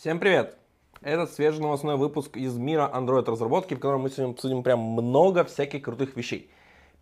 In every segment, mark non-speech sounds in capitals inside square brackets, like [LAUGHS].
Всем привет! Это свежий новостной выпуск из мира Android разработки, в котором мы сегодня обсудим прям много всяких крутых вещей.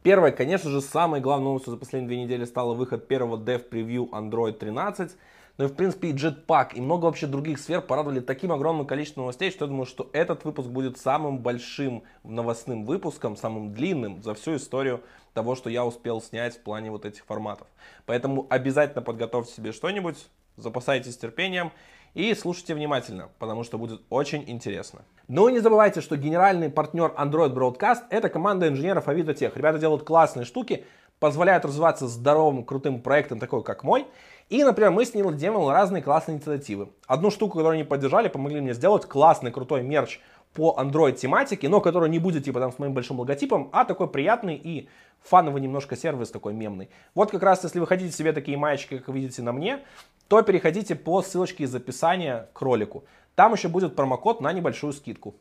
Первое, конечно же, самой главной новостью за последние две недели стало выход первого dev превью Android 13. Ну и в принципе и Jetpack, и много вообще других сфер порадовали таким огромным количеством новостей, что я думаю, что этот выпуск будет самым большим новостным выпуском, самым длинным за всю историю того, что я успел снять в плане вот этих форматов. Поэтому обязательно подготовьте себе что-нибудь, запасайтесь терпением и слушайте внимательно, потому что будет очень интересно. Но не забывайте, что генеральный партнер Android Broadcast это команда инженеров Авито Тех. Ребята делают классные штуки, позволяют развиваться здоровым, крутым проектом, такой как мой. И, например, мы с ним делали разные классные инициативы. Одну штуку, которую они поддержали, помогли мне сделать классный, крутой мерч по Android тематике, но который не будет типа там с моим большим логотипом, а такой приятный и фановый немножко сервис такой мемный. Вот как раз, если вы хотите себе такие маечки, как видите на мне, то переходите по ссылочке из описания к ролику. Там еще будет промокод на небольшую скидку.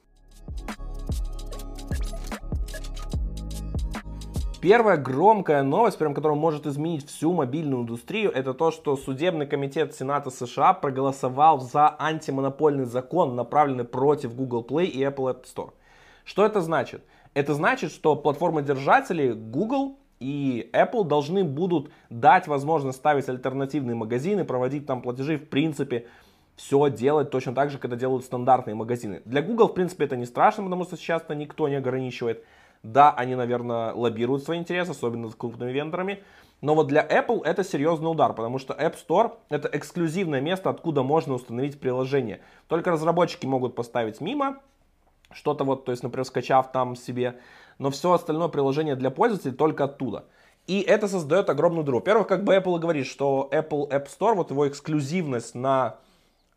Первая громкая новость, прям, которая может изменить всю мобильную индустрию, это то, что судебный комитет Сената США проголосовал за антимонопольный закон, направленный против Google Play и Apple App Store. Что это значит? Это значит, что платформодержатели Google и Apple должны будут дать возможность ставить альтернативные магазины, проводить там платежи, в принципе, все делать точно так же, когда делают стандартные магазины. Для Google, в принципе, это не страшно, потому что сейчас -то никто не ограничивает. Да, они, наверное, лоббируют свои интересы, особенно с крупными вендорами. Но вот для Apple это серьезный удар, потому что App Store это эксклюзивное место, откуда можно установить приложение. Только разработчики могут поставить мимо что-то вот, то есть, например, скачав там себе, но все остальное приложение для пользователей только оттуда. И это создает огромную дыру. Во-первых, как бы Apple говорит, что Apple App Store, вот его эксклюзивность на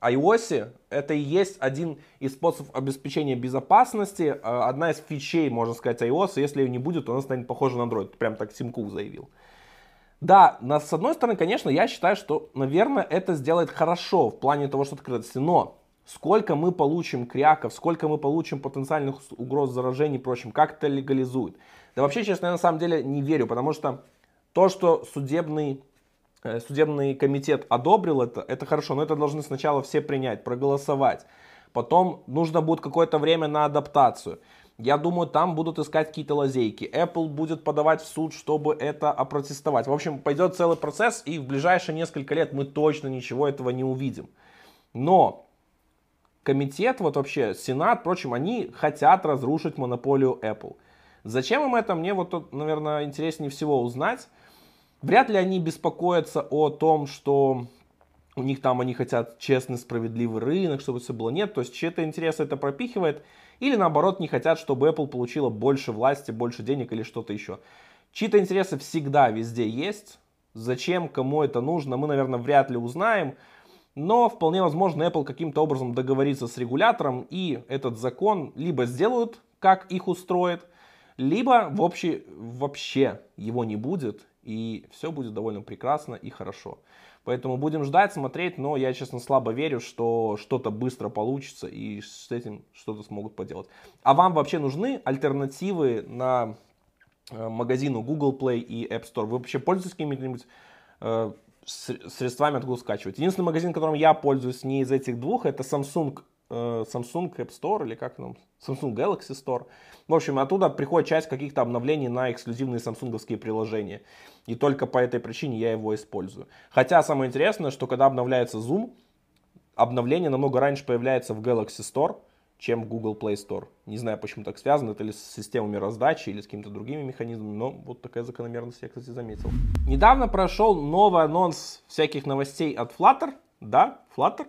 iOS это и есть один из способов обеспечения безопасности, э, одна из фичей, можно сказать, iOS. Если ее не будет, то она станет похожа на Android. Прям так Тим Кук заявил. Да, на, с одной стороны, конечно, я считаю, что, наверное, это сделает хорошо в плане того, что открытости, но сколько мы получим кряков, сколько мы получим потенциальных угроз заражений и прочим, как это легализует. Да вообще, честно, я на самом деле не верю, потому что то, что судебный судебный комитет одобрил это, это хорошо, но это должны сначала все принять, проголосовать. Потом нужно будет какое-то время на адаптацию. Я думаю, там будут искать какие-то лазейки. Apple будет подавать в суд, чтобы это опротестовать. В общем, пойдет целый процесс, и в ближайшие несколько лет мы точно ничего этого не увидим. Но комитет, вот вообще Сенат, впрочем, они хотят разрушить монополию Apple. Зачем им это, мне вот тут, наверное, интереснее всего узнать. Вряд ли они беспокоятся о том, что у них там они хотят честный, справедливый рынок, чтобы все было нет. То есть чьи-то интересы это пропихивает. Или наоборот не хотят, чтобы Apple получила больше власти, больше денег или что-то еще. Чьи-то интересы всегда везде есть. Зачем, кому это нужно, мы, наверное, вряд ли узнаем. Но вполне возможно Apple каким-то образом договорится с регулятором и этот закон либо сделают, как их устроит, либо вообще, вообще его не будет, и все будет довольно прекрасно и хорошо. Поэтому будем ждать, смотреть, но я, честно, слабо верю, что что-то быстро получится и с этим что-то смогут поделать. А вам вообще нужны альтернативы на э, магазину Google Play и App Store? Вы вообще пользуетесь какими-нибудь э, средствами, откуда скачивать? Единственный магазин, которым я пользуюсь не из этих двух, это Samsung Samsung App Store или как там, Samsung Galaxy Store. В общем, оттуда приходит часть каких-то обновлений на эксклюзивные самсунговские приложения. И только по этой причине я его использую. Хотя самое интересное, что когда обновляется Zoom, обновление намного раньше появляется в Galaxy Store, чем в Google Play Store. Не знаю, почему так связано, это ли с системами раздачи или с какими-то другими механизмами, но вот такая закономерность я, кстати, заметил. Недавно прошел новый анонс всяких новостей от Flutter, да, Flutter,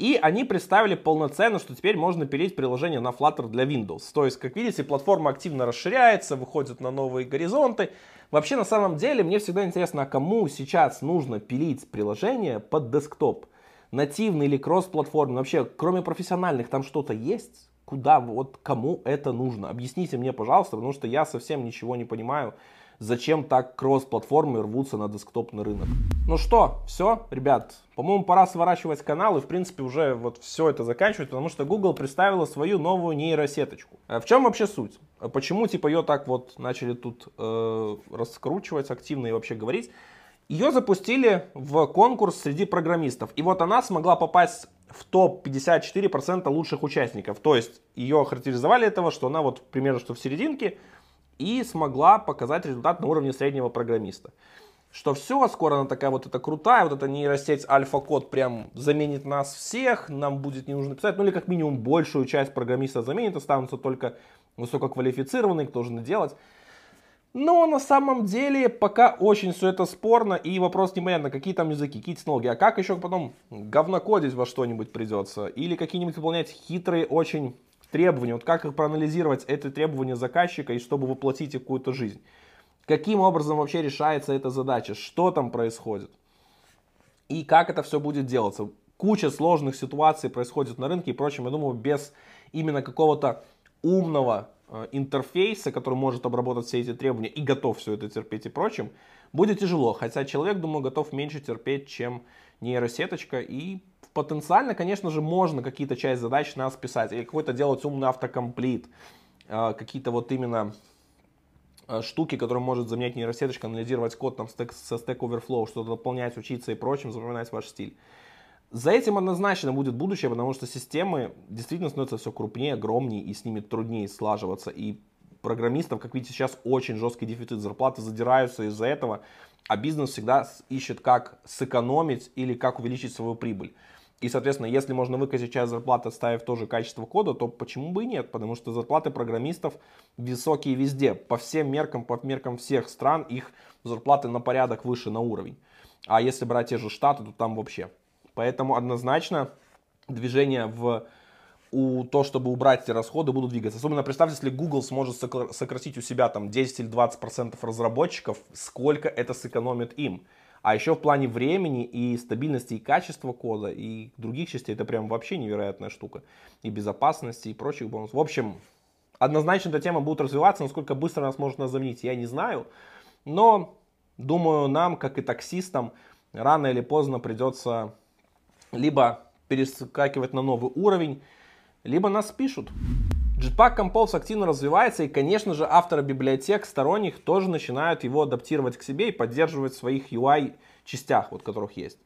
и они представили полноценно, что теперь можно пилить приложение на Flutter для Windows. То есть, как видите, платформа активно расширяется, выходит на новые горизонты. Вообще, на самом деле, мне всегда интересно, а кому сейчас нужно пилить приложение под десктоп? Нативный или кросс-платформенный? Вообще, кроме профессиональных, там что-то есть? Куда, вот кому это нужно? Объясните мне, пожалуйста, потому что я совсем ничего не понимаю зачем так кросс-платформы рвутся на десктопный рынок. Ну что, все, ребят, по-моему, пора сворачивать канал и, в принципе, уже вот все это заканчивать, потому что Google представила свою новую нейросеточку. А в чем вообще суть? Почему, типа, ее так вот начали тут э, раскручивать активно и вообще говорить? Ее запустили в конкурс среди программистов. И вот она смогла попасть в топ 54% лучших участников. То есть ее характеризовали этого, что она вот примерно что в серединке и смогла показать результат на уровне среднего программиста. Что все, скоро она такая вот эта крутая, вот эта нейросеть альфа-код прям заменит нас всех, нам будет не нужно писать, ну или как минимум большую часть программистов заменит, останутся только высококвалифицированные, кто должен делать. Но на самом деле пока очень все это спорно и вопрос непонятно, какие там языки, какие технологии, а как еще потом говнокодить во что-нибудь придется или какие-нибудь выполнять хитрые очень требования, вот как их проанализировать, эти требования заказчика и чтобы воплотить в какую-то жизнь. Каким образом вообще решается эта задача, что там происходит и как это все будет делаться. Куча сложных ситуаций происходит на рынке и прочем, я думаю, без именно какого-то умного Э, интерфейса, который может обработать все эти требования и готов все это терпеть и прочим, будет тяжело. Хотя человек, думаю, готов меньше терпеть, чем нейросеточка. И потенциально, конечно же, можно какие-то часть задач нас писать. Или какой-то делать умный автокомплит. Э, какие-то вот именно э, штуки, которые может заменять нейросеточка, анализировать код там, со Stack Overflow, что-то дополнять, учиться и прочим, запоминать ваш стиль. За этим однозначно будет будущее, потому что системы действительно становятся все крупнее, огромнее, и с ними труднее слаживаться. И программистов, как видите, сейчас очень жесткий дефицит, зарплаты задираются из-за этого, а бизнес всегда ищет, как сэкономить или как увеличить свою прибыль. И, соответственно, если можно выкосить часть зарплаты, оставив тоже качество кода, то почему бы и нет? Потому что зарплаты программистов высокие везде. По всем меркам, по меркам всех стран, их зарплаты на порядок выше на уровень. А если брать те же Штаты, то там вообще Поэтому однозначно движение в у то, чтобы убрать эти расходы, будут двигаться. Особенно представьте, если Google сможет сократить у себя там 10 или 20 процентов разработчиков, сколько это сэкономит им. А еще в плане времени и стабильности и качества кода и других частей это прям вообще невероятная штука. И безопасности и прочих бонусов. В общем, однозначно эта тема будет развиваться. Насколько быстро нас может нас заменить, я не знаю. Но думаю, нам, как и таксистам, рано или поздно придется либо перескакивать на новый уровень, либо нас пишут. Jetpack Compose активно развивается, и, конечно же, авторы библиотек сторонних тоже начинают его адаптировать к себе и поддерживать в своих UI-частях, вот которых есть.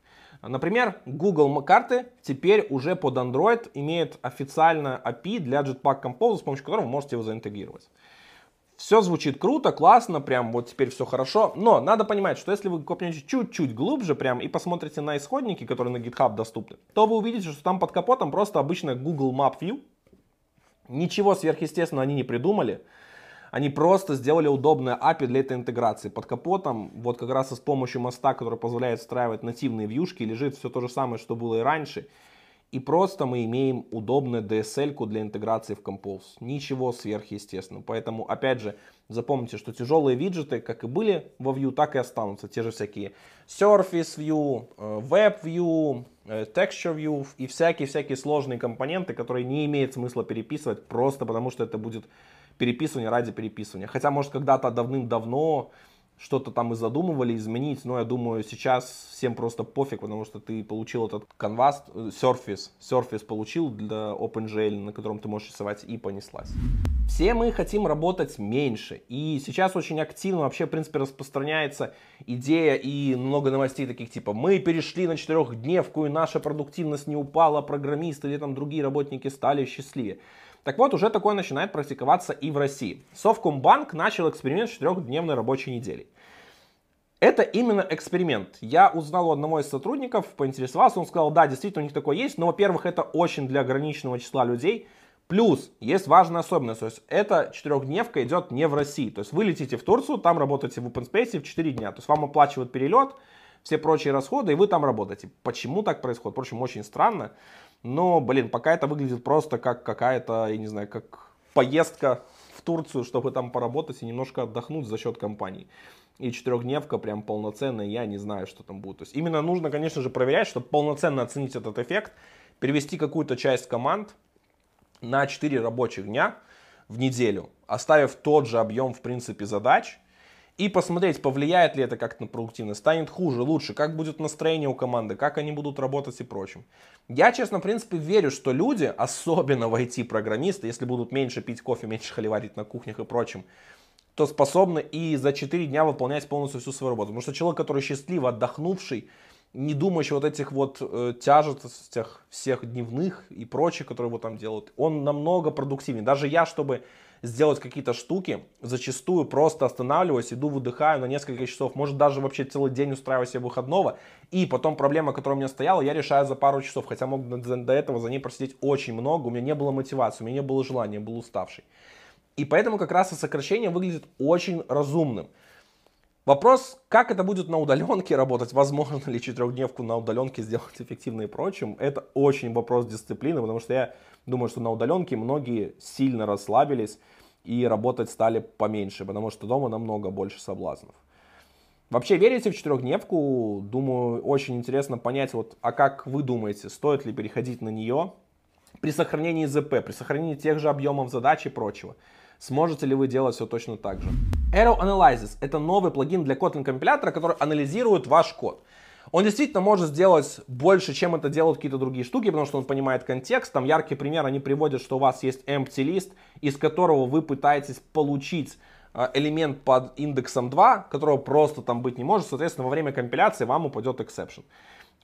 Например, Google карты теперь уже под Android имеет официально API для Jetpack Compose, с помощью которого вы можете его заинтегрировать. Все звучит круто, классно, прям вот теперь все хорошо. Но надо понимать, что если вы копнете чуть-чуть глубже прям и посмотрите на исходники, которые на GitHub доступны, то вы увидите, что там под капотом просто обычная Google Map View. Ничего сверхъестественного они не придумали. Они просто сделали удобное API для этой интеграции. Под капотом, вот как раз с помощью моста, который позволяет встраивать нативные вьюшки, лежит все то же самое, что было и раньше. И просто мы имеем удобную DSL для интеграции в Compose. Ничего сверхъестественного. Поэтому, опять же, запомните, что тяжелые виджеты, как и были во Vue, так и останутся. Те же всякие Surface View, э, Web View, э, Texture View и всякие-всякие сложные компоненты, которые не имеет смысла переписывать просто потому, что это будет переписывание ради переписывания. Хотя, может, когда-то давным-давно что-то там и задумывали изменить, но я думаю, сейчас всем просто пофиг, потому что ты получил этот canvas, э, Surface, Surface получил для OpenGL, на котором ты можешь рисовать и понеслась. Все мы хотим работать меньше, и сейчас очень активно вообще, в принципе, распространяется идея и много новостей таких типа «Мы перешли на четырехдневку, и наша продуктивность не упала, программисты или там другие работники стали счастливее». Так вот, уже такое начинает практиковаться и в России. Совкомбанк начал эксперимент с четырехдневной рабочей неделей. Это именно эксперимент. Я узнал у одного из сотрудников, поинтересовался, он сказал, да, действительно у них такое есть, но, во-первых, это очень для ограниченного числа людей. Плюс, есть важная особенность, то есть эта четырехдневка идет не в России. То есть вы летите в Турцию, там работаете в OpenSpace в 4 дня. То есть вам оплачивают перелет, все прочие расходы, и вы там работаете. Почему так происходит? Впрочем, очень странно. Но, блин, пока это выглядит просто как какая-то, я не знаю, как поездка в Турцию, чтобы там поработать и немножко отдохнуть за счет компании. И четырехдневка прям полноценная, я не знаю, что там будет. То есть именно нужно, конечно же, проверять, чтобы полноценно оценить этот эффект, перевести какую-то часть команд на 4 рабочих дня в неделю, оставив тот же объем, в принципе, задач, и посмотреть, повлияет ли это как-то на продуктивность, станет хуже, лучше, как будет настроение у команды, как они будут работать и прочим. Я, честно, в принципе, верю, что люди, [LAUGHS] особенно в IT-программисты, если будут меньше пить кофе, меньше холиварить на кухнях и прочим, то способны и за 4 дня выполнять полностью всю свою работу. Потому что человек, который счастливо отдохнувший, не думающий вот этих вот э, тяжестях всех дневных и прочих, которые его там делают, он намного продуктивнее. Даже я, чтобы сделать какие-то штуки, зачастую просто останавливаюсь, иду, выдыхаю на несколько часов, может даже вообще целый день устраиваю себе выходного, и потом проблема, которая у меня стояла, я решаю за пару часов, хотя мог до этого за ней просидеть очень много, у меня не было мотивации, у меня не было желания, был уставший. И поэтому как раз и сокращение выглядит очень разумным. Вопрос, как это будет на удаленке [LAUGHS] работать, возможно ли четырехдневку на удаленке сделать эффективно и прочим, это очень вопрос дисциплины, потому что я думаю, что на удаленке многие сильно расслабились, и работать стали поменьше, потому что дома намного больше соблазнов. Вообще верите в четырехдневку? Думаю, очень интересно понять, вот, а как вы думаете, стоит ли переходить на нее при сохранении ЗП, при сохранении тех же объемов задач и прочего? Сможете ли вы делать все точно так же? Arrow Analysis — это новый плагин для Kotlin компилятора, который анализирует ваш код. Он действительно может сделать больше, чем это делают какие-то другие штуки, потому что он понимает контекст. Там яркий пример, они приводят, что у вас есть empty list, из которого вы пытаетесь получить э, элемент под индексом 2, которого просто там быть не может. Соответственно, во время компиляции вам упадет exception.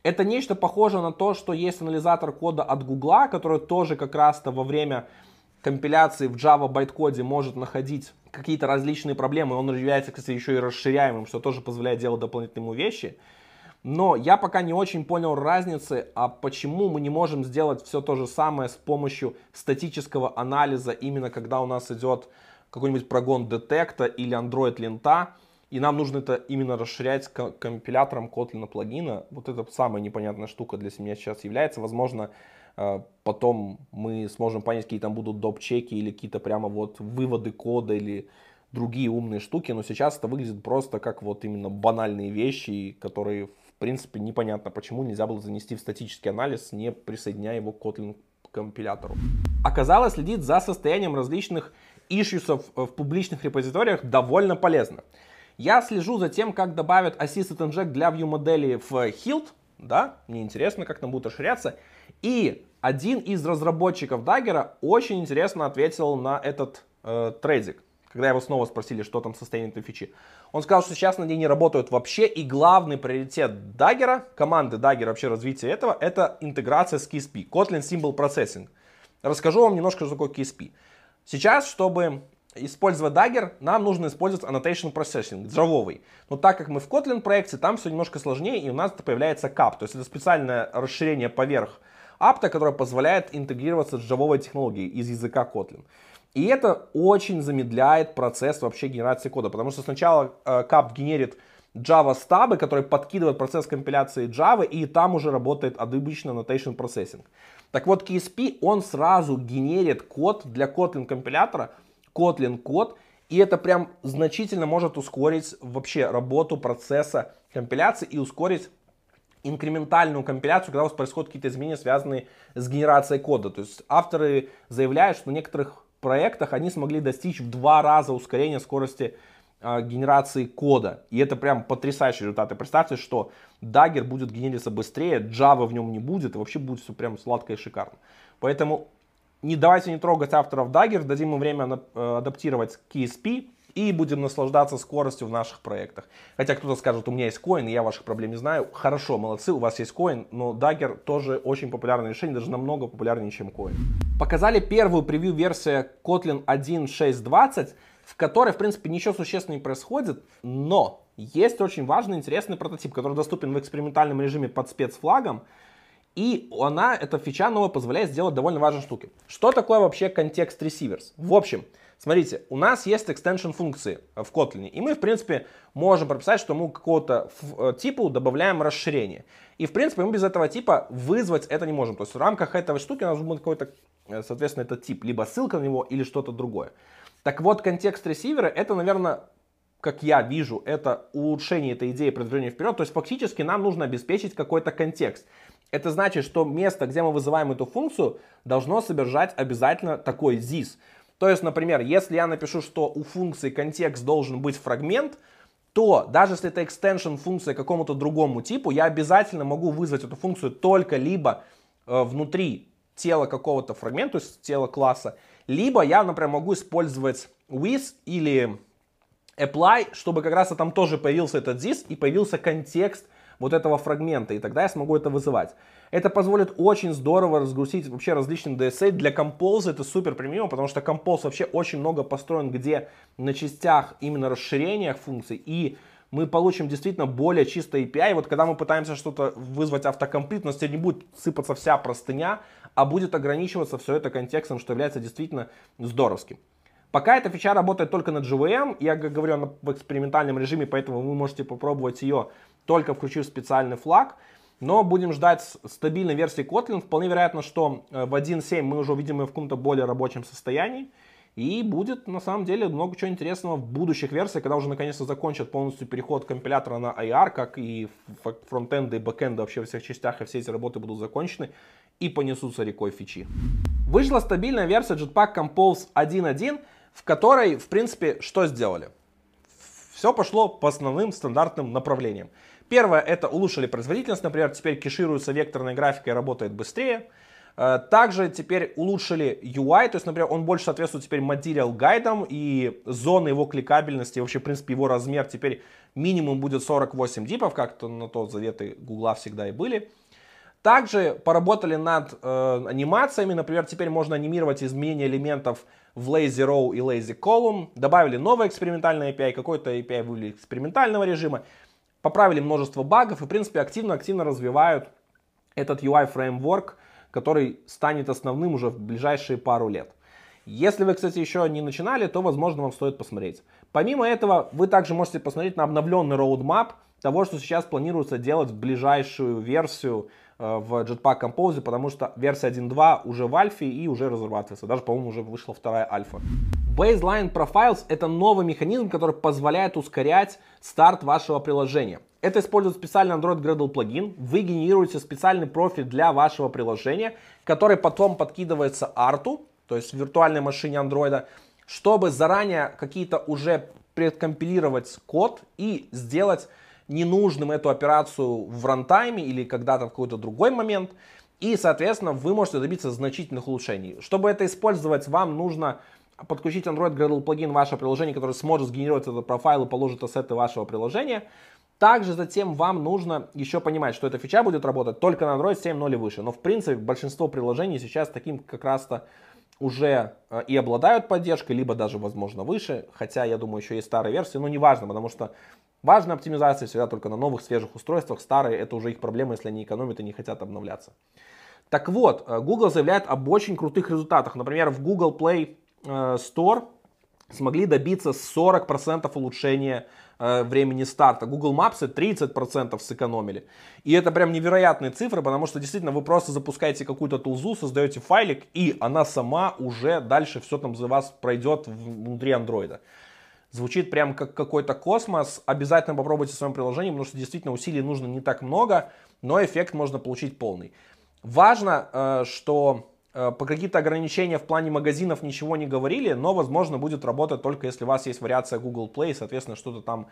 Это нечто похожее на то, что есть анализатор кода от Гугла, который тоже как раз-то во время компиляции в Java байткоде может находить какие-то различные проблемы. Он является, кстати, еще и расширяемым, что тоже позволяет делать дополнительные ему вещи. Но я пока не очень понял разницы, а почему мы не можем сделать все то же самое с помощью статического анализа, именно когда у нас идет какой-нибудь прогон детекта или Android лента, и нам нужно это именно расширять компилятором Kotlin плагина. Вот это самая непонятная штука для меня сейчас является. Возможно, потом мы сможем понять, какие там будут доп-чеки или какие-то прямо вот выводы кода или другие умные штуки, но сейчас это выглядит просто как вот именно банальные вещи, которые принципе, непонятно, почему нельзя было занести в статический анализ, не присоединяя его к Kotlin компилятору. Оказалось, следить за состоянием различных ишьюсов в публичных репозиториях довольно полезно. Я слежу за тем, как добавят Assisted Inject для view модели в Hilt, да, мне интересно, как там будет расширяться. И один из разработчиков Dagger очень интересно ответил на этот э, трейдик когда его снова спросили, что там состояние этой фичи. Он сказал, что сейчас на ней не работают вообще, и главный приоритет Dagger, команды Dagger вообще развития этого, это интеграция с KSP, Kotlin Symbol Processing. Расскажу вам немножко, что такое KSP. Сейчас, чтобы использовать Dagger, нам нужно использовать Annotation Processing, джавовый. Но так как мы в Kotlin проекте, там все немножко сложнее, и у нас появляется CAP, то есть это специальное расширение поверх апта, которое позволяет интегрироваться с джавовой технологией из языка Kotlin. И это очень замедляет процесс вообще генерации кода, потому что сначала э, CAP генерит Java стабы, которые подкидывают процесс компиляции Java, и там уже работает обычно Annotation Processing. Так вот, KSP, он сразу генерит код для Kotlin компилятора, Kotlin код, и это прям значительно может ускорить вообще работу процесса компиляции и ускорить инкрементальную компиляцию, когда у вас происходят какие-то изменения, связанные с генерацией кода. То есть авторы заявляют, что в некоторых проектах они смогли достичь в два раза ускорения скорости э, генерации кода. И это прям потрясающие результаты. Представьте, что Dagger будет генериться быстрее, Java в нем не будет, и вообще будет все прям сладко и шикарно. Поэтому не давайте не трогать авторов Dagger, дадим им время э, адаптировать KSP, и будем наслаждаться скоростью в наших проектах. Хотя кто-то скажет, у меня есть коин, я ваших проблем не знаю. Хорошо, молодцы, у вас есть коин, но Dagger тоже очень популярное решение, даже намного популярнее, чем коин. Показали первую превью-версию Kotlin 1.6.20, в которой, в принципе, ничего существенного не происходит, но есть очень важный, интересный прототип, который доступен в экспериментальном режиме под спецфлагом, и она, эта фича новая, позволяет сделать довольно важные штуки. Что такое вообще контекст receivers? В общем, Смотрите, у нас есть extension функции в Kotlin, и мы, в принципе, можем прописать, что мы какого-то э, типу добавляем расширение. И, в принципе, мы без этого типа вызвать это не можем. То есть в рамках этой штуки у нас быть какой-то, э, соответственно, этот тип, либо ссылка на него, или что-то другое. Так вот, контекст ресивера, это, наверное, как я вижу, это улучшение этой идеи продвижения вперед. То есть фактически нам нужно обеспечить какой-то контекст. Это значит, что место, где мы вызываем эту функцию, должно содержать обязательно такой this. То есть, например, если я напишу, что у функции контекст должен быть фрагмент, то даже если это extension функция какому-то другому типу, я обязательно могу вызвать эту функцию только либо э, внутри тела какого-то фрагмента, то есть тела класса, либо я, например, могу использовать with или apply, чтобы как раз там тоже появился этот this и появился контекст вот этого фрагмента, и тогда я смогу это вызывать. Это позволит очень здорово разгрузить вообще различные DSA. Для Compose это супер премиум, потому что Compose вообще очень много построен, где на частях именно расширениях функций и мы получим действительно более чистый API. И вот когда мы пытаемся что-то вызвать автокомплит, у нас не будет сыпаться вся простыня, а будет ограничиваться все это контекстом, что является действительно здоровским. Пока эта фича работает только на GVM, я говорю она в экспериментальном режиме, поэтому вы можете попробовать ее только включив специальный флаг. Но будем ждать стабильной версии Kotlin. Вполне вероятно, что э, в 1.7 мы уже увидим ее в каком-то более рабочем состоянии. И будет на самом деле много чего интересного в будущих версиях, когда уже наконец-то закончат полностью переход компилятора на IR, как и фронтенды и бэкенды вообще во всех частях, и все эти работы будут закончены и понесутся рекой фичи. Вышла стабильная версия Jetpack Compose 1.1, в которой, в принципе, что сделали? Все пошло по основным стандартным направлениям. Первое, это улучшили производительность, например, теперь кешируется векторная графика и работает быстрее. Э, также теперь улучшили UI, то есть, например, он больше соответствует теперь материал гайдам и зоны его кликабельности, вообще, в принципе, его размер теперь минимум будет 48 дипов, как-то на то заветы Гугла всегда и были. Также поработали над э, анимациями, например, теперь можно анимировать изменения элементов в Lazy Row и Lazy Column, добавили новый экспериментальный API, какой-то API вывели экспериментального режима, поправили множество багов и, в принципе, активно-активно развивают этот UI-фреймворк, который станет основным уже в ближайшие пару лет. Если вы, кстати, еще не начинали, то, возможно, вам стоит посмотреть. Помимо этого, вы также можете посмотреть на обновленный roadmap того, что сейчас планируется делать в ближайшую версию в Jetpack Compose, потому что версия 1.2 уже в альфе и уже разрабатывается. Даже, по-моему, уже вышла вторая альфа. Baseline Profiles это новый механизм, который позволяет ускорять старт вашего приложения. Это использует специальный Android Gradle плагин. Вы генерируете специальный профиль для вашего приложения, который потом подкидывается арту, то есть в виртуальной машине Android, чтобы заранее какие-то уже предкомпилировать код и сделать ненужным эту операцию в рантайме или когда-то в какой-то другой момент. И, соответственно, вы можете добиться значительных улучшений. Чтобы это использовать, вам нужно подключить Android Gradle плагин ваше приложение, который сможет сгенерировать этот профайл и положит ассеты вашего приложения. Также затем вам нужно еще понимать, что эта фича будет работать только на Android 7.0 и выше. Но в принципе большинство приложений сейчас таким как раз-то уже э, и обладают поддержкой, либо даже возможно выше. Хотя я думаю еще есть старые версии, но неважно, потому что важная оптимизация всегда только на новых свежих устройствах. Старые это уже их проблема, если они экономят и не хотят обновляться. Так вот, э, Google заявляет об очень крутых результатах. Например, в Google Play э, Store смогли добиться 40% улучшения Э, времени старта. Google Maps 30% сэкономили. И это прям невероятные цифры, потому что действительно вы просто запускаете какую-то тулзу, создаете файлик, и она сама уже дальше все там за вас пройдет внутри андроида. Звучит прям как какой-то космос. Обязательно попробуйте в своем приложении, потому что действительно усилий нужно не так много, но эффект можно получить полный. Важно, э, что по какие-то ограничения в плане магазинов ничего не говорили, но, возможно, будет работать только если у вас есть вариация Google Play, соответственно, что-то там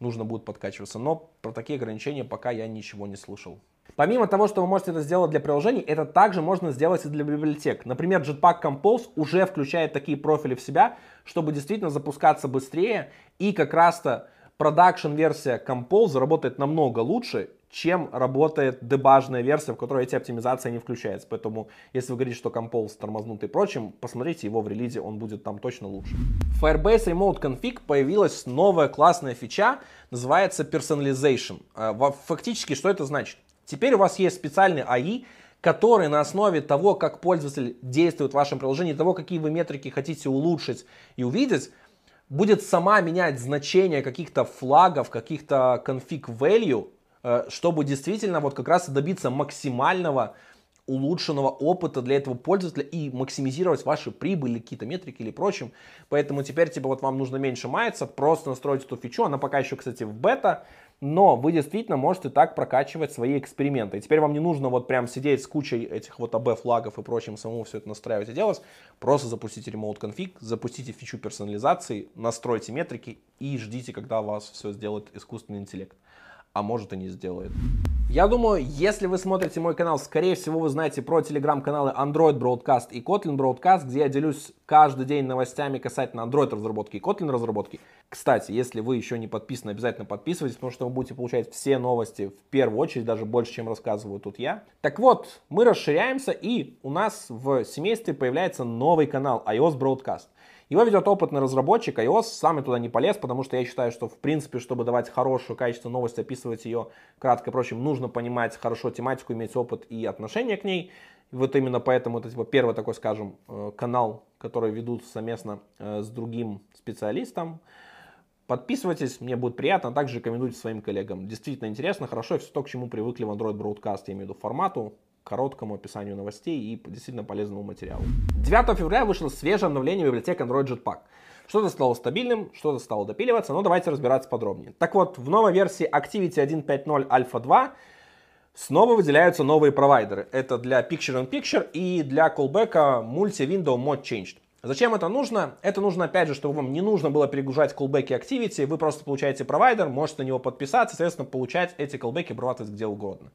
нужно будет подкачиваться. Но про такие ограничения пока я ничего не слышал. Помимо того, что вы можете это сделать для приложений, это также можно сделать и для библиотек. Например, Jetpack Compose уже включает такие профили в себя, чтобы действительно запускаться быстрее. И как раз-то продакшн версия Compose работает намного лучше, чем работает дебажная версия, в которой эти оптимизации не включаются. Поэтому, если вы говорите, что Compose тормознут и прочим, посмотрите его в релизе, он будет там точно лучше. В Firebase Remote Config появилась новая классная фича, называется Personalization. А, фактически, что это значит? Теперь у вас есть специальный AI, который на основе того, как пользователь действует в вашем приложении, того, какие вы метрики хотите улучшить и увидеть, будет сама менять значение каких-то флагов, каких-то config value Э, чтобы действительно вот как раз добиться максимального улучшенного опыта для этого пользователя и максимизировать ваши прибыли, какие-то метрики или прочим. Поэтому теперь, типа, вот вам нужно меньше маяться, просто настроить эту фичу. Она пока еще, кстати, в бета, но вы действительно можете так прокачивать свои эксперименты. И теперь вам не нужно вот прям сидеть с кучей этих вот AB флагов и прочим, самому все это настраивать и делать. Просто запустите Remote Config, запустите фичу персонализации, настройте метрики и ждите, когда вас все сделает искусственный интеллект. а может и не сделает. Я думаю, если вы смотрите мой канал, скорее всего, вы знаете про телеграм-каналы Android Broadcast и Kotlin Broadcast, где я делюсь каждый день новостями касательно Android разработки и Kotlin разработки. Кстати, если вы еще не подписаны, обязательно подписывайтесь, потому что вы будете получать все новости в первую очередь, даже больше, чем рассказываю тут я. Так вот, мы расширяемся, и у нас в семействе появляется новый канал iOS Broadcast. Его ведет опытный разработчик iOS, сам я туда не полез, потому что я считаю, что в принципе, чтобы давать хорошую качественную новость, описывать ее кратко прочим, нужно понимать хорошо тематику, иметь опыт и отношение к ней. Вот именно поэтому это типа первый такой, скажем, э, канал, который ведут совместно э, с другим специалистом. Подписывайтесь, мне будет приятно, а также рекомендуйте своим коллегам. Действительно интересно, хорошо, все то, к чему привыкли в Android Broadcast, я имею в виду формату, короткому описанию новостей и действительно полезному материалу. 9 февраля вышло свежее обновление библиотек Android Jetpack. Что-то стало стабильным, что-то стало допиливаться, но давайте разбираться подробнее. Так вот, в новой версии Activity 1.5.0 Alpha 2 снова выделяются новые провайдеры. Это для Picture-in-Picture и для callback Multi-Window Mode Changed. Зачем это нужно? Это нужно, опять же, чтобы вам не нужно было перегружать колбеки Activity, вы просто получаете провайдер, можете на него подписаться, соответственно, получать эти колбеки, обрабатывать где угодно.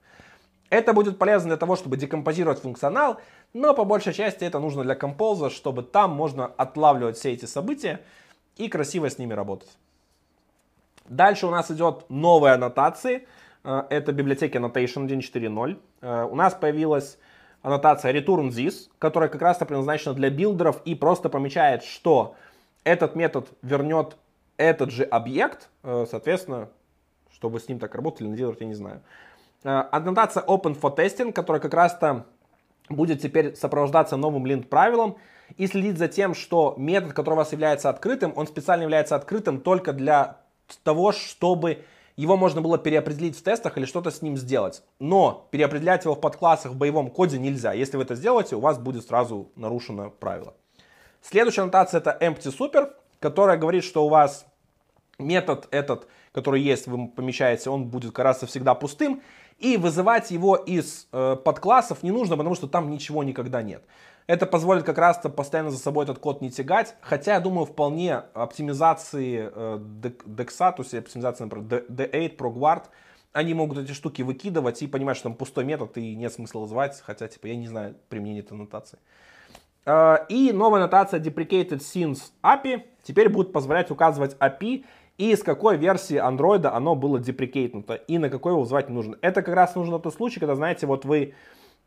Это будет полезно для того, чтобы декомпозировать функционал, но по большей части это нужно для Compose, чтобы там можно отлавливать все эти события и красиво с ними работать. Дальше у нас идет новые аннотации. Э, это библиотеки Annotation 1.4.0. Э, у нас появилась аннотация return this, которая как раз предназначена для билдеров и просто помечает, что этот метод вернет этот же объект, э, соответственно, чтобы с ним так работали, наделать я не знаю. Э, аннотация Open for Testing, которая как раз-то будет теперь сопровождаться новым линд правилом и следить за тем, что метод, который у вас является открытым, он специально является открытым только для того, чтобы его можно было переопределить в тестах или что-то с ним сделать. Но переопределять его в подклассах в боевом коде нельзя. Если вы это сделаете, у вас будет сразу нарушено правило. Следующая аннотация это empty super, которая говорит, что у вас метод этот, который есть, вы помещаете, он будет караться всегда пустым. И вызывать его из э, подклассов не нужно, потому что там ничего никогда нет. Это позволит как раз постоянно за собой этот код не тягать. Хотя, я думаю, вполне оптимизации э, DEXA, то есть оптимизации, например, D8, ProGuard, они могут эти штуки выкидывать и понимать, что там пустой метод и нет смысла вызывать. Хотя, типа, я не знаю применения этой нотации. Э, и новая нотация Deprecated Scenes API теперь будет позволять указывать API и с какой версии Android оно было деприкейтнуто, и на какой его вызывать нужно. Это как раз нужно тот случай, когда, знаете, вот вы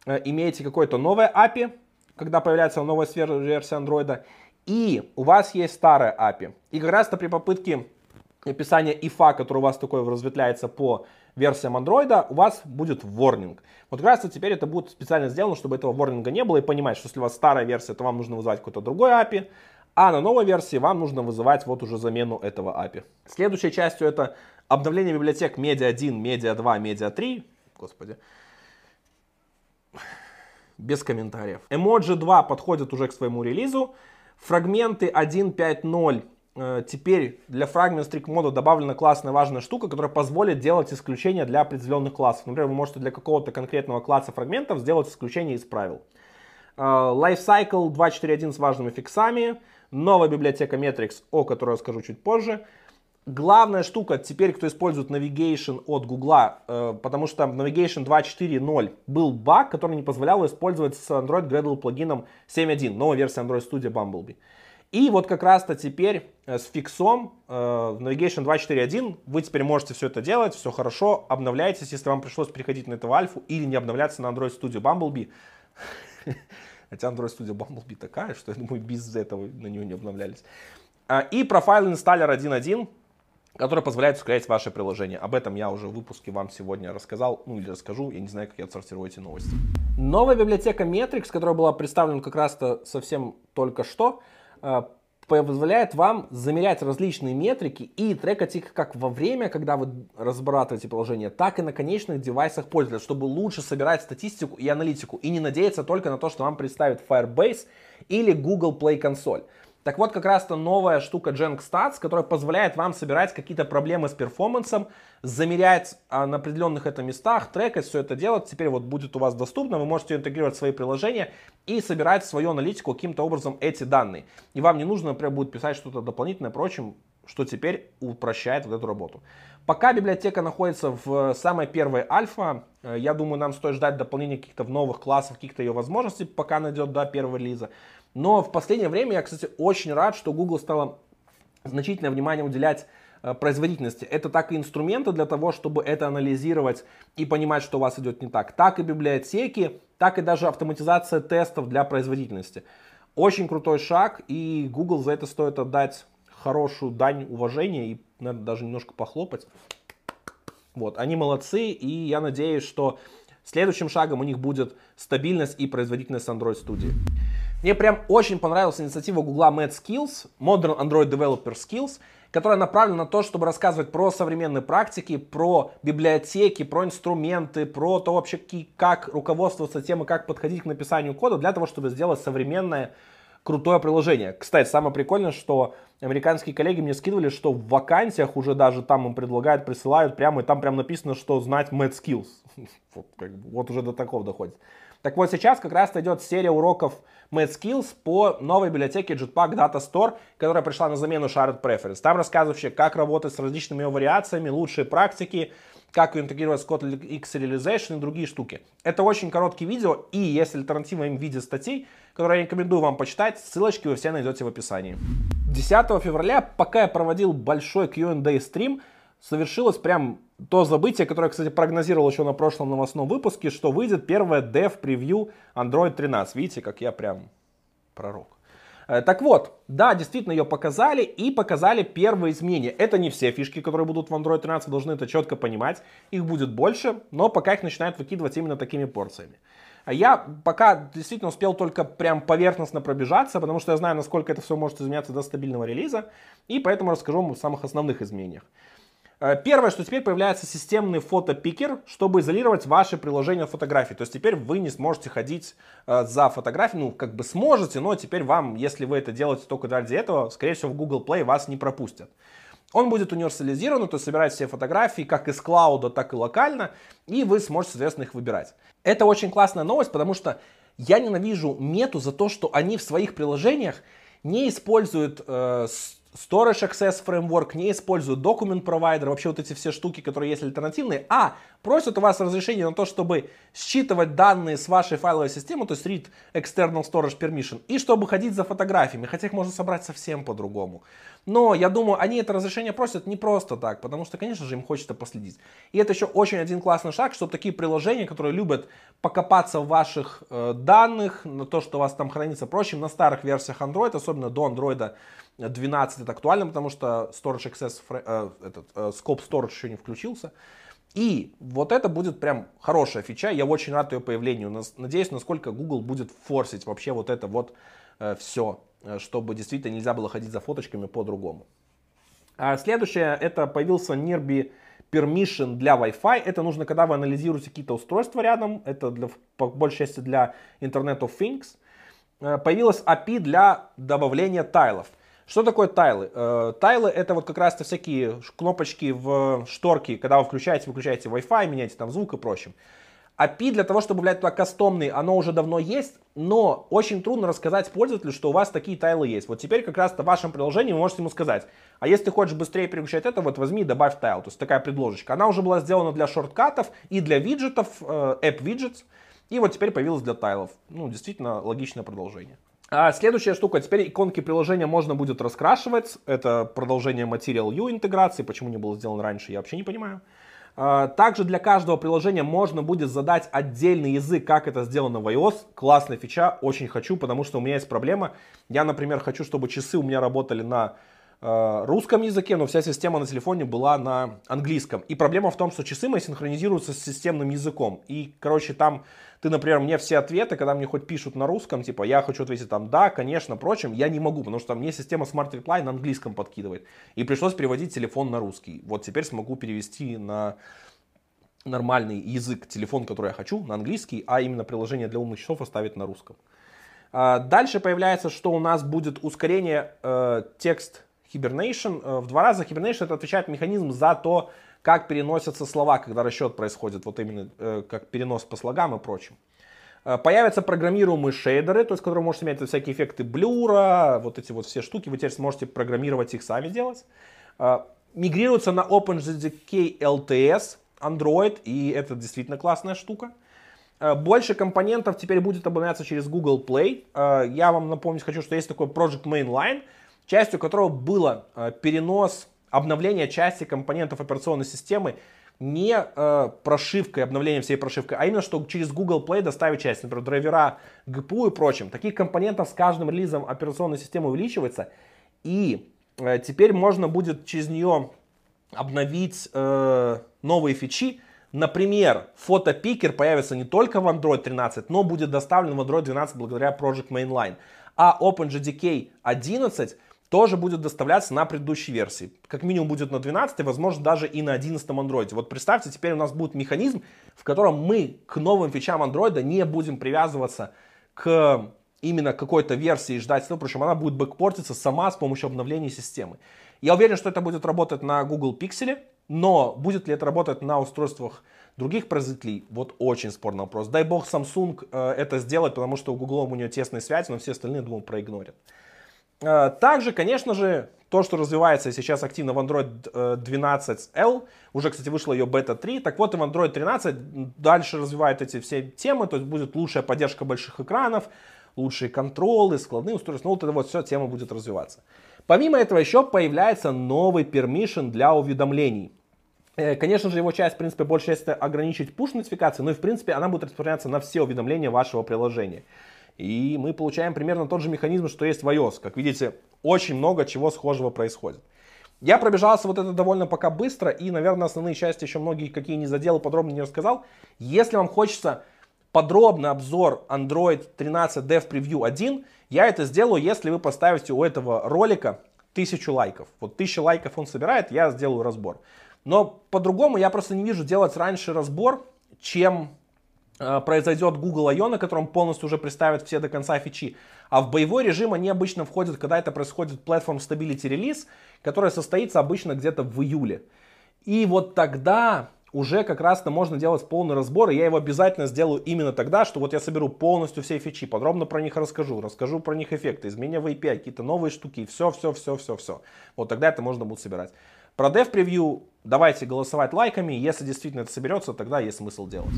э, имеете какое-то новое API, когда появляется новая версия Android, и у вас есть старая API. И как раз-то при попытке описания IFA, который у вас такой разветвляется по версиям Android, у вас будет warning. Вот как раз теперь это будет специально сделано, чтобы этого ворнинга не было, и понимать, что если у вас старая версия, то вам нужно вызывать какой-то другой API, а на новой версии вам нужно вызывать вот уже замену этого API. Следующей частью это обновление библиотек Media 1, Media 2, Media 3. Господи. Без комментариев. Emoji 2 подходит уже к своему релизу. Фрагменты 1.5.0 э, Теперь для Fragment Strict мода добавлена классная важная штука, которая позволит делать исключения для определенных классов. Например, вы можете для какого-то конкретного класса фрагментов сделать исключение из правил. Э, Lifecycle 2.4.1 с важными фиксами новая библиотека Metrics, о которой я скажу чуть позже. Главная штука теперь, кто использует Navigation от Google, э, потому что в Navigation 2.4.0 был баг, который не позволял использовать с Android Gradle плагином 7.1, новая версия Android Studio Bumblebee. И вот как раз-то теперь э, с фиксом э, в Navigation 2.4.1 вы теперь можете все это делать, все хорошо, обновляйтесь, если вам пришлось переходить на эту альфу или не обновляться на Android Studio Bumblebee. [LAUGHS] Хотя Android Studio Bumblebee такая, что я думаю, без этого на нее не обновлялись. А, и профайл инсталлер 1.1, который позволяет ускорять ваше приложение. Об этом я уже в выпуске вам сегодня рассказал, ну или расскажу, я не знаю, как я отсортирую эти новости. Новая библиотека Metrix, которая была представлена как раз-то совсем только что, а, позволяет вам замерять различные метрики и трекать их как во время, когда вы разрабатываете приложение, так и на конечных девайсах пользователя, чтобы лучше собирать статистику и аналитику и не надеяться только на то, что вам представит Firebase или Google Play Console. Так вот, как раз-то новая штука Jenk Stats, которая позволяет вам собирать какие-то проблемы с перформансом, замерять а, на определенных это местах, трекать, все это делать. Теперь вот будет у вас доступно, вы можете интегрировать в свои приложения и собирать свою аналитику каким-то образом эти данные. И вам не нужно, например, будет писать что-то дополнительное, прочим, что теперь упрощает вот эту работу. Пока библиотека находится в самой первой альфа, э, я думаю, нам стоит ждать дополнения каких-то новых классов, каких-то ее возможностей, пока найдет до первого релиза. Но в последнее время я, кстати, очень рад, что Google стало значительное внимание уделять э, производительности. Это так и инструменты для того, чтобы это анализировать и понимать, что у вас идет не так. Так и библиотеки, так и даже автоматизация тестов для производительности. Очень крутой шаг, и Google за это стоит отдать хорошую дань уважения и, наверное, даже немножко похлопать. Вот, они молодцы, и я надеюсь, что следующим шагом у них будет стабильность и производительность Android Studio. Мне прям очень понравилась инициатива Google Med Skills, Modern Android Developer Skills, которая направлена на то, чтобы рассказывать про современные практики, про библиотеки, про инструменты, про то вообще, как руководствоваться тем и как подходить к написанию кода для того, чтобы сделать современное крутое приложение. Кстати, самое прикольное, что американские коллеги мне скидывали, что в вакансиях уже даже там им предлагают, присылают прямо, и там прям написано, что знать Mad Skills. [LAUGHS] Вот уже до такого доходит. Так вот, сейчас как раз идет серия уроков Mad Skills по новой библиотеке Jetpack Data Store, которая пришла на замену Shared Preference. Там рассказываю как работать с различными его вариациями, лучшие практики, как ее интегрировать Kotlin X Serialization и другие штуки. Это очень короткие видео, и есть альтернатива им в виде статей, которые я рекомендую вам почитать. Ссылочки вы все найдете в описании. 10 февраля, пока я проводил большой Q&A стрим, совершилось прям то событие, которое, кстати, прогнозировал еще на прошлом новостном выпуске, что выйдет первое dev превью Android 13. Видите, как я прям пророк. Э, так вот, да, действительно ее показали и показали первые изменения. Это не все фишки, которые будут в Android 13, вы должны это четко понимать. Их будет больше, но пока их начинают выкидывать именно такими порциями. А я пока действительно успел только прям поверхностно пробежаться, потому что я знаю, насколько это все может изменяться до стабильного релиза, и поэтому расскажу вам о самых основных изменениях. Э, первое, что теперь появляется системный фотопикер, чтобы изолировать ваше приложение фотографий. То есть теперь вы не сможете ходить э, за фотографией, ну как бы сможете, но теперь вам, если вы это делаете только ради этого, скорее всего в Google Play вас не пропустят. Он будет универсализирован, то есть собирать все фотографии как из клауда, так и локально, и вы сможете, соответственно, их выбирать. Это очень классная новость, потому что я ненавижу мету за то, что они в своих приложениях не используют э, Storage Access Framework, не используют Document Provider, вообще вот эти все штуки, которые есть альтернативные, а просят у вас разрешение на то, чтобы считывать данные с вашей файловой системы, то есть Read External Storage Permission, и чтобы ходить за фотографиями, хотя их можно собрать совсем по-другому. Но я думаю, они это разрешение просят не просто так, потому что, конечно же, им хочется последить. И это еще очень один классный шаг, чтобы такие приложения, которые любят покопаться в ваших э, данных, на то, что у вас там хранится, прочим, на старых версиях Android, особенно до Android 12 это актуально, потому что Storage Access, э, этот, э, Scope Storage еще не включился. И вот это будет прям хорошая фича, я очень рад ее появлению. Надеюсь, насколько Google будет форсить вообще вот это вот э, все, э, чтобы действительно нельзя было ходить за фоточками по-другому. А следующее, это появился Nearby Permission для Wi-Fi. Это нужно, когда вы анализируете какие-то устройства рядом. Это для, по большей части для Internet of Things. Э, появилась API для добавления тайлов. Что такое тайлы? Э, тайлы это вот как раз-то всякие кнопочки в шторке, когда вы включаете, выключаете Wi-Fi, меняете там звук и прочим. API для того, чтобы влиять туда кастомный, оно уже давно есть, но очень трудно рассказать пользователю, что у вас такие тайлы есть. Вот теперь как раз в вашем приложении вы можете ему сказать, а если ты хочешь быстрее переключать это, вот возьми и добавь тайл. То есть такая предложечка. Она уже была сделана для шорткатов и для виджетов, э, App Widgets, и вот теперь появилась для тайлов. Ну, действительно, логичное продолжение. А следующая штука, теперь иконки приложения можно будет раскрашивать. Это продолжение Material U интеграции. Почему не было сделано раньше, я вообще не понимаю. А, также для каждого приложения можно будет задать отдельный язык, как это сделано в iOS. Классная фича, очень хочу, потому что у меня есть проблема. Я, например, хочу, чтобы часы у меня работали на э, русском языке, но вся система на телефоне была на английском. И проблема в том, что часы мои синхронизируются с системным языком. И, короче, там ты, например, мне все ответы, когда мне хоть пишут на русском, типа, я хочу ответить там, да, конечно, прочим, я не могу, потому что мне система Smart Reply на английском подкидывает. И пришлось переводить телефон на русский. Вот теперь смогу перевести на нормальный язык телефон, который я хочу, на английский, а именно приложение для умных часов оставить на русском. А, дальше появляется, что у нас будет ускорение э, текст Hibernation. Э, в два раза Hibernation это отвечает механизм за то, как переносятся слова, когда расчет происходит, вот именно э, как перенос по слогам и прочим. Э, появятся программируемые шейдеры, то есть, которые можете иметь всякие эффекты блюра, вот эти вот все штуки, вы теперь сможете программировать их сами делать. Э, мигрируется на OpenJDK LTS Android, и это действительно классная штука. Э, больше компонентов теперь будет обновляться через Google Play. Я вам напомнить хочу, что есть такой Project Mainline, частью которого было перенос обновления части компонентов операционной системы не э, прошивкой, обновлением всей прошивкой, а именно, что через Google Play доставить часть, например, драйвера GPU и прочим. Таких компонентов с каждым релизом операционной системы увеличивается, и э, теперь можно будет через нее обновить э, новые фичи. Например, фотопикер появится не только в Android 13, но будет доставлен в Android 12 благодаря Project Mainline. А OpenJDK 11 тоже будет доставляться на предыдущей версии. Как минимум будет на 12, возможно даже и на 11 Android. Вот представьте, теперь у нас будет механизм, в котором мы к новым фичам Android не будем привязываться к именно какой-то версии и ждать, ну, причем она будет бэкпортиться сама с помощью обновления системы. Я уверен, что это будет работать на Google Pixel, но будет ли это работать на устройствах других производителей, вот очень спорный вопрос. Дай бог Samsung э, это сделать, потому что у Google у нее тесная связь, но все остальные, думаю, проигнорят. Э, также, конечно же, то, что развивается сейчас активно в Android 12L, э, уже, кстати, вышла ее бета 3, так вот и в Android 13 дальше развивает эти все темы, то есть будет лучшая поддержка больших экранов, лучшие контролы, складные устройства, ну вот это вот все тема будет развиваться. Помимо этого еще появляется новый permission для уведомлений. Э, конечно же, его часть, в принципе, большая часть ограничить push-нотификации, но и, в принципе, она будет распространяться на все уведомления вашего приложения. И мы получаем примерно тот же механизм, что есть в iOS. Как видите, очень много чего схожего происходит. Я пробежался вот это довольно пока быстро, и, наверное, основные части еще многие какие не задел, подробно не рассказал. Если вам хочется подробный обзор Android 13 Dev Preview 1, я это сделаю, если вы поставите у этого ролика тысячу лайков. Вот тысяча лайков он собирает, я сделаю разбор. Но по-другому я просто не вижу делать раньше разбор, чем произойдет Google I.O., на котором полностью уже представят все до конца фичи. А в боевой режим они обычно входят, когда это происходит Platform Stability Release, который состоится обычно где-то в июле. И вот тогда уже как раз-то можно делать полный разбор, и я его обязательно сделаю именно тогда, что вот я соберу полностью все фичи, подробно про них расскажу, расскажу про них эффекты, изменения в API, какие-то новые штуки, все, все, все, все, все. Вот тогда это можно будет собирать. Про Dev Preview давайте голосовать лайками, если действительно это соберется, тогда есть смысл делать.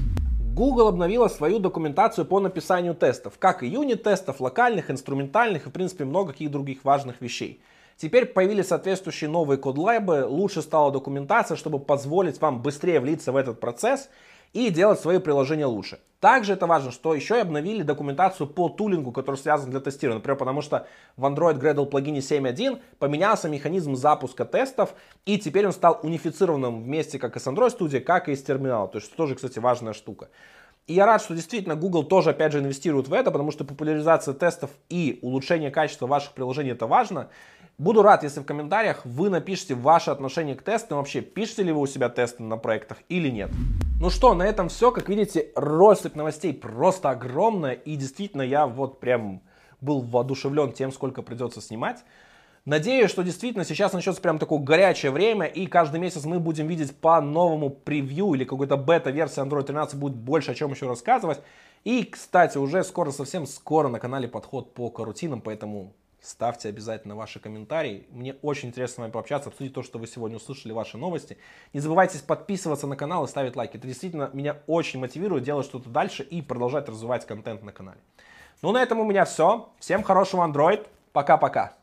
Google обновила свою документацию по написанию тестов, как и юнит-тестов, локальных, инструментальных и, в принципе, много каких других важных вещей. Теперь появились соответствующие новые кодлайбы, лучше стала документация, чтобы позволить вам быстрее влиться в этот процесс и делать свои приложения лучше. Также это важно, что еще и обновили документацию по тулингу, который связан для тестирования. Например, потому что в Android Gradle плагине 7.1 поменялся механизм запуска тестов, и теперь он стал унифицированным вместе как и с Android Studio, как и с терминала. То есть тоже, кстати, важная штука. И я рад, что действительно Google тоже, опять же, инвестирует в это, потому что популяризация тестов и улучшение качества ваших приложений это важно. Буду рад, если в комментариях вы напишите ваше отношение к тестам, вообще пишете ли вы у себя тесты на проектах или нет. Ну что, на этом все. Как видите, россыпь новостей просто огромная, и действительно я вот прям был воодушевлен тем, сколько придется снимать. Надеюсь, что действительно сейчас начнется прям такое горячее время, и каждый месяц мы будем видеть по новому превью или какой-то бета-версии Android 13 будет больше о чем еще рассказывать. И, кстати, уже скоро, совсем скоро на канале подход по карутинам, поэтому Ставьте обязательно ваши комментарии. Мне очень интересно с вами пообщаться, обсудить то, что вы сегодня услышали, ваши новости. Не забывайте подписываться на канал и ставить лайки. Это действительно меня очень мотивирует делать что-то дальше и продолжать развивать контент на канале. Ну, на этом у меня все. Всем хорошего Android. Пока-пока.